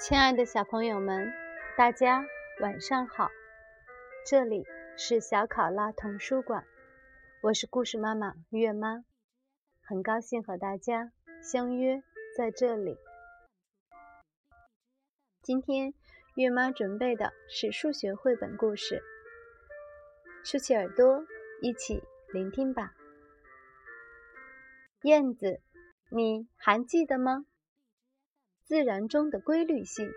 亲爱的小朋友们，大家晚上好！这里是小考拉童书馆，我是故事妈妈月妈，很高兴和大家相约在这里。今天月妈准备的是数学绘本故事，竖起耳朵，一起聆听吧。燕子，你还记得吗？自然中的规律性，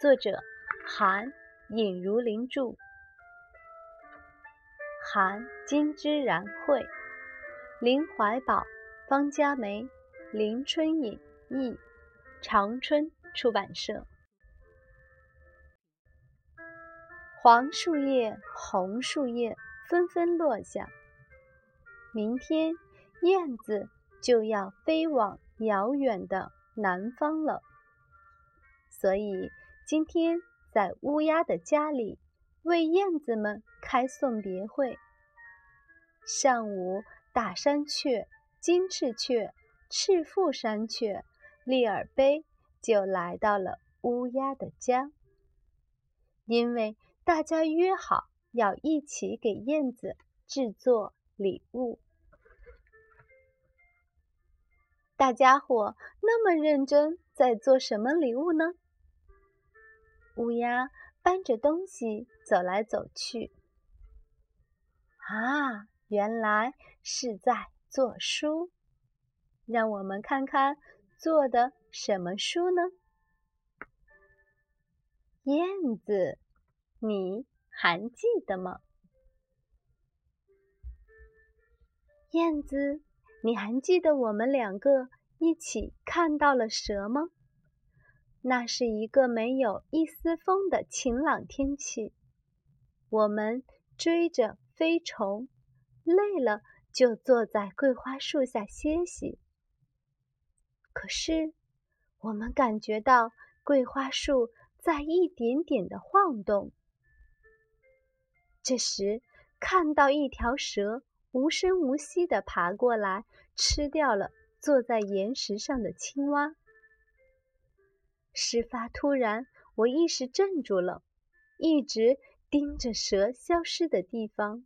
作者韩尹如林著，韩金之然绘，林怀宝、方佳梅、林春颖译，长春出版社。黄树叶、红树叶纷纷落下，明天燕子就要飞往遥远的。南方了，所以今天在乌鸦的家里为燕子们开送别会。上午，大山雀、金翅雀、赤腹山雀、利耳杯就来到了乌鸦的家，因为大家约好要一起给燕子制作礼物。大家伙那么认真，在做什么礼物呢？乌鸦搬着东西走来走去。啊，原来是在做书。让我们看看做的什么书呢？燕子，你还记得吗？燕子。你还记得我们两个一起看到了蛇吗？那是一个没有一丝风的晴朗天气，我们追着飞虫，累了就坐在桂花树下歇息。可是，我们感觉到桂花树在一点点的晃动。这时，看到一条蛇。无声无息地爬过来，吃掉了坐在岩石上的青蛙。事发突然，我一时怔住了，一直盯着蛇消失的地方。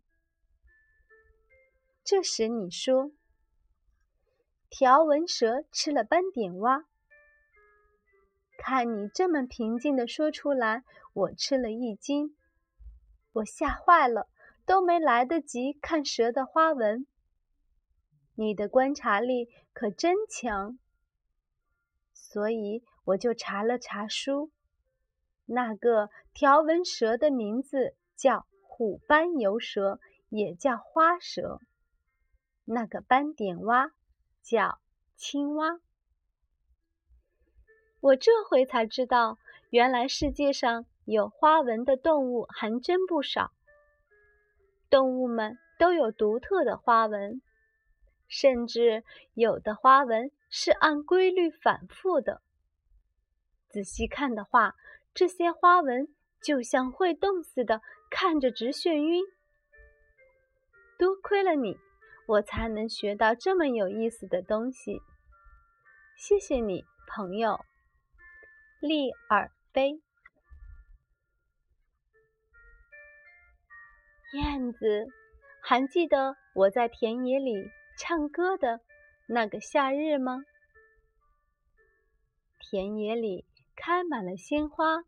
这时你说：“条纹蛇吃了斑点蛙。”看你这么平静的说出来，我吃了一惊，我吓坏了。都没来得及看蛇的花纹，你的观察力可真强。所以我就查了查书，那个条纹蛇的名字叫虎斑游蛇，也叫花蛇；那个斑点蛙叫青蛙。我这回才知道，原来世界上有花纹的动物还真不少。动物们都有独特的花纹，甚至有的花纹是按规律反复的。仔细看的话，这些花纹就像会动似的，看着直眩晕。多亏了你，我才能学到这么有意思的东西。谢谢你，朋友。利尔杯。燕子，还记得我在田野里唱歌的那个夏日吗？田野里开满了鲜花，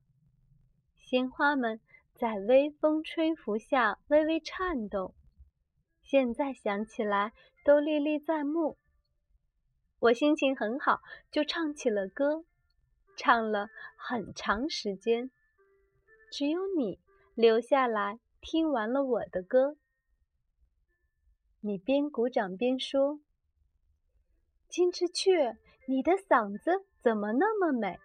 鲜花们在微风吹拂下微微颤动，现在想起来都历历在目。我心情很好，就唱起了歌，唱了很长时间，只有你留下来。听完了我的歌，你边鼓掌边说：“金翅雀，你的嗓子怎么那么美？”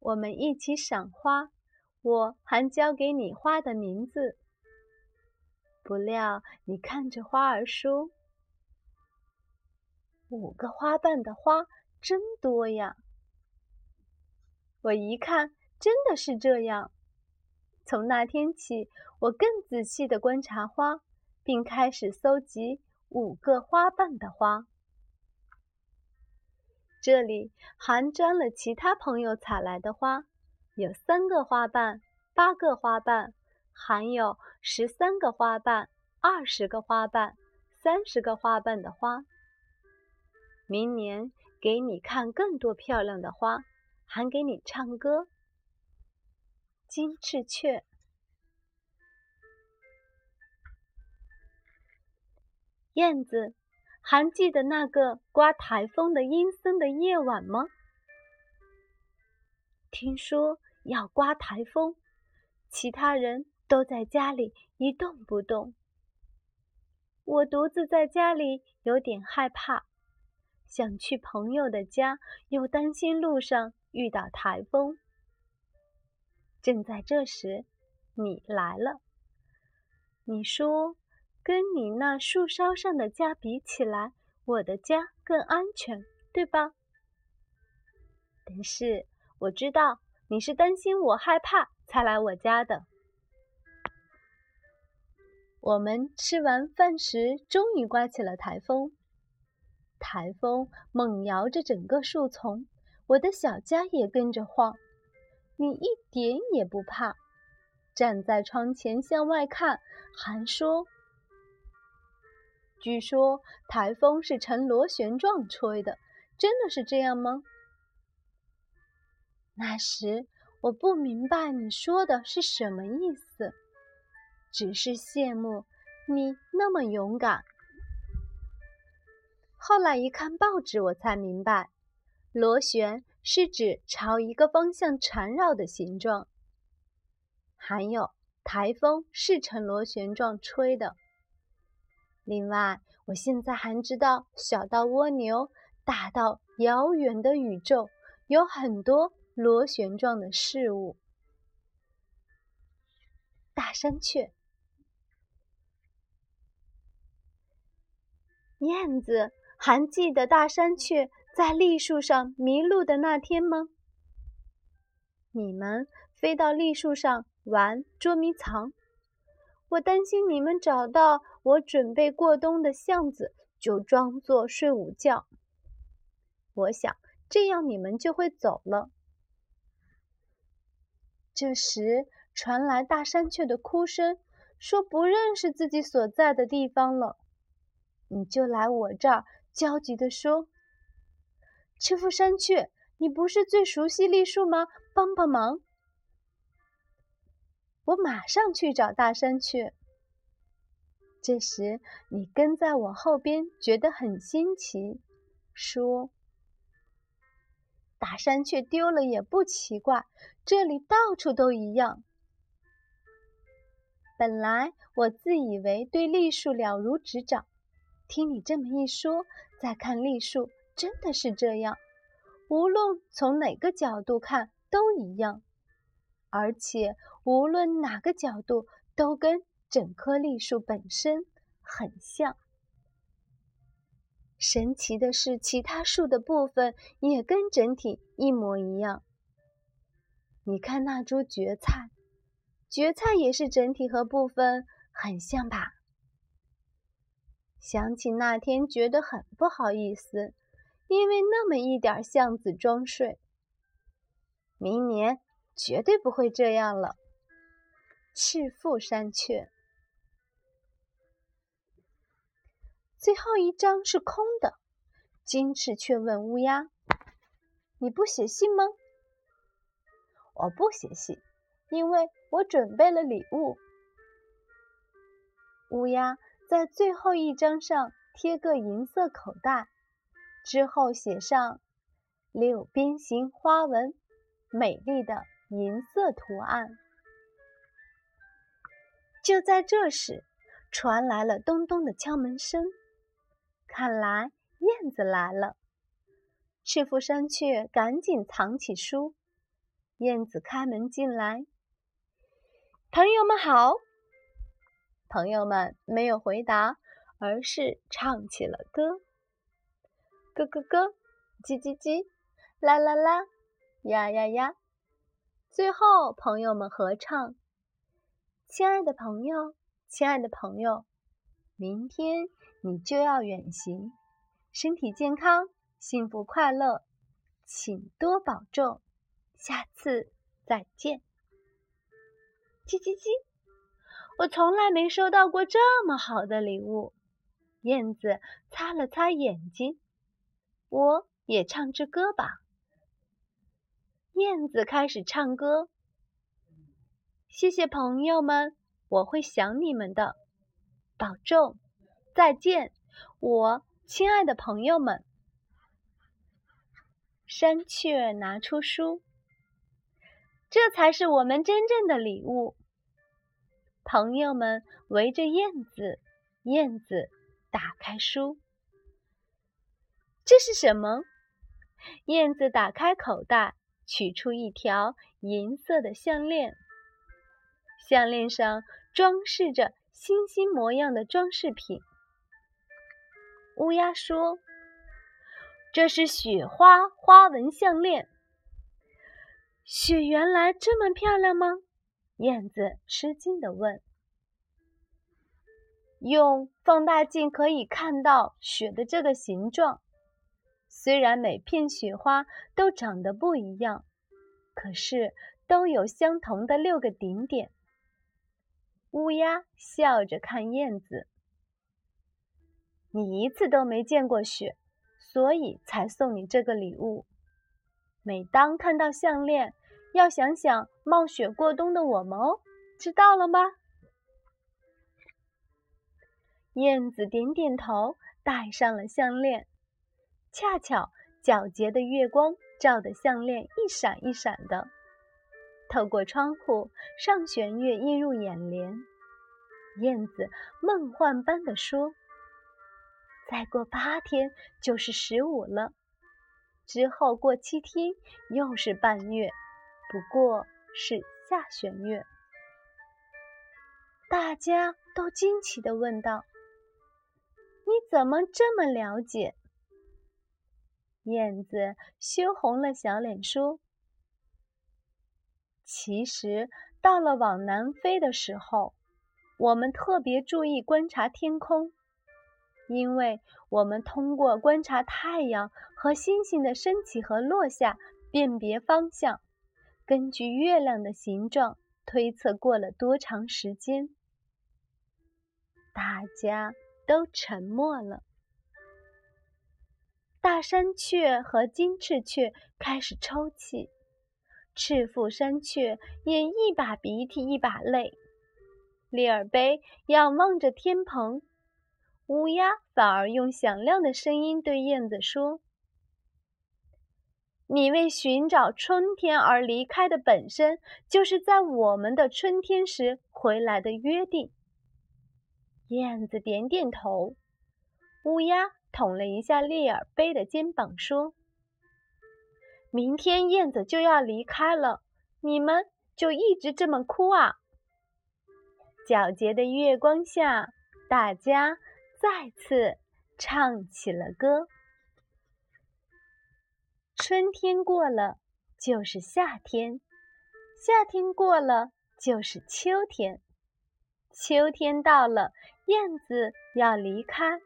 我们一起赏花，我还教给你花的名字。不料你看着花儿说：“五个花瓣的花真多呀！”我一看，真的是这样。从那天起，我更仔细的观察花，并开始搜集五个花瓣的花。这里还沾了其他朋友采来的花，有三个花瓣、八个花瓣，含有十三个花瓣、二十个花瓣、三十个花瓣的花。明年给你看更多漂亮的花，还给你唱歌。金翅雀，燕子，还记得那个刮台风的阴森的夜晚吗？听说要刮台风，其他人都在家里一动不动，我独自在家里有点害怕。想去朋友的家，又担心路上遇到台风。正在这时，你来了。你说：“跟你那树梢上的家比起来，我的家更安全，对吧？”但是我知道你是担心我害怕才来我家的。我们吃完饭时，终于刮起了台风。台风猛摇着整个树丛，我的小家也跟着晃。你一点也不怕，站在窗前向外看，还说：“据说台风是呈螺旋状吹的，真的是这样吗？”那时我不明白你说的是什么意思，只是羡慕你那么勇敢。后来一看报纸，我才明白，螺旋是指朝一个方向缠绕的形状。还有，台风是呈螺旋状吹的。另外，我现在还知道，小到蜗牛，大到遥远的宇宙，有很多螺旋状的事物。大山雀，燕子。还记得大山雀在栗树上迷路的那天吗？你们飞到栗树上玩捉迷藏，我担心你们找到我准备过冬的巷子，就装作睡午觉。我想这样你们就会走了。这时传来大山雀的哭声，说不认识自己所在的地方了。你就来我这儿。焦急地说：“赤腹山雀，你不是最熟悉栗树吗？帮帮忙！”我马上去找大山雀。这时，你跟在我后边，觉得很新奇，说：“大山雀丢了也不奇怪，这里到处都一样。”本来我自以为对栗树了如指掌。听你这么一说，再看栗树，真的是这样。无论从哪个角度看都一样，而且无论哪个角度都跟整棵栗树本身很像。神奇的是，其他树的部分也跟整体一模一样。你看那株蕨菜，蕨菜也是整体和部分很像吧？想起那天，觉得很不好意思，因为那么一点橡子装睡。明年绝对不会这样了。赤腹山雀，最后一张是空的。金翅雀问乌鸦：“你不写信吗？”“我不写信，因为我准备了礼物。”乌鸦。在最后一张上贴个银色口袋，之后写上六边形花纹，美丽的银色图案。就在这时，传来了咚咚的敲门声，看来燕子来了。赤腹山雀赶紧藏起书，燕子开门进来，朋友们好。朋友们没有回答，而是唱起了歌：咯咯咯，叽叽叽，啦啦啦，呀呀呀。最后，朋友们合唱：“亲爱的朋友，亲爱的朋友，明天你就要远行，身体健康，幸福快乐，请多保重，下次再见。叽叽叽，我从来没收到过这么好的礼物。燕子擦了擦眼睛，我也唱支歌吧。燕子开始唱歌。谢谢朋友们，我会想你们的，保重，再见，我亲爱的朋友们。山雀拿出书，这才是我们真正的礼物。朋友们围着燕子，燕子打开书，这是什么？燕子打开口袋，取出一条银色的项链，项链上装饰着星星模样的装饰品。乌鸦说。这是雪花花纹项链。雪原来这么漂亮吗？燕子吃惊地问。用放大镜可以看到雪的这个形状。虽然每片雪花都长得不一样，可是都有相同的六个顶点。乌鸦笑着看燕子：“你一次都没见过雪。”所以才送你这个礼物。每当看到项链，要想想冒雪过冬的我们哦，知道了吗？燕子点点头，戴上了项链。恰巧皎洁的月光照得项链一闪一闪的，透过窗户，上弦月映入眼帘。燕子梦幻般的说。再过八天就是十五了，之后过七天又是半月，不过是下弦月。大家都惊奇地问道：“你怎么这么了解？”燕子羞红了小脸说：“其实到了往南飞的时候，我们特别注意观察天空。”因为我们通过观察太阳和星星的升起和落下，辨别方向，根据月亮的形状推测过了多长时间。大家都沉默了。大山雀和金翅雀开始抽泣，赤腹山雀也一把鼻涕一把泪。利尔贝仰望着天棚。乌鸦反而用响亮的声音对燕子说：“你为寻找春天而离开的本身，就是在我们的春天时回来的约定。”燕子点点头。乌鸦捅了一下利尔贝的肩膀，说：“明天燕子就要离开了，你们就一直这么哭啊？”皎洁的月光下，大家。再次唱起了歌。春天过了就是夏天，夏天过了就是秋天，秋天到了，燕子要离开，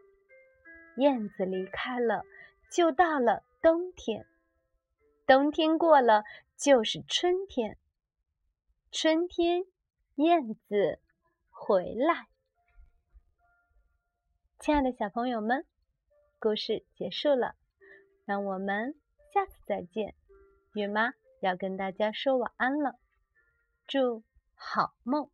燕子离开了，就到了冬天，冬天过了就是春天，春天，燕子回来。亲爱的小朋友们，故事结束了，让我们下次再见。月妈要跟大家说晚安了，祝好梦。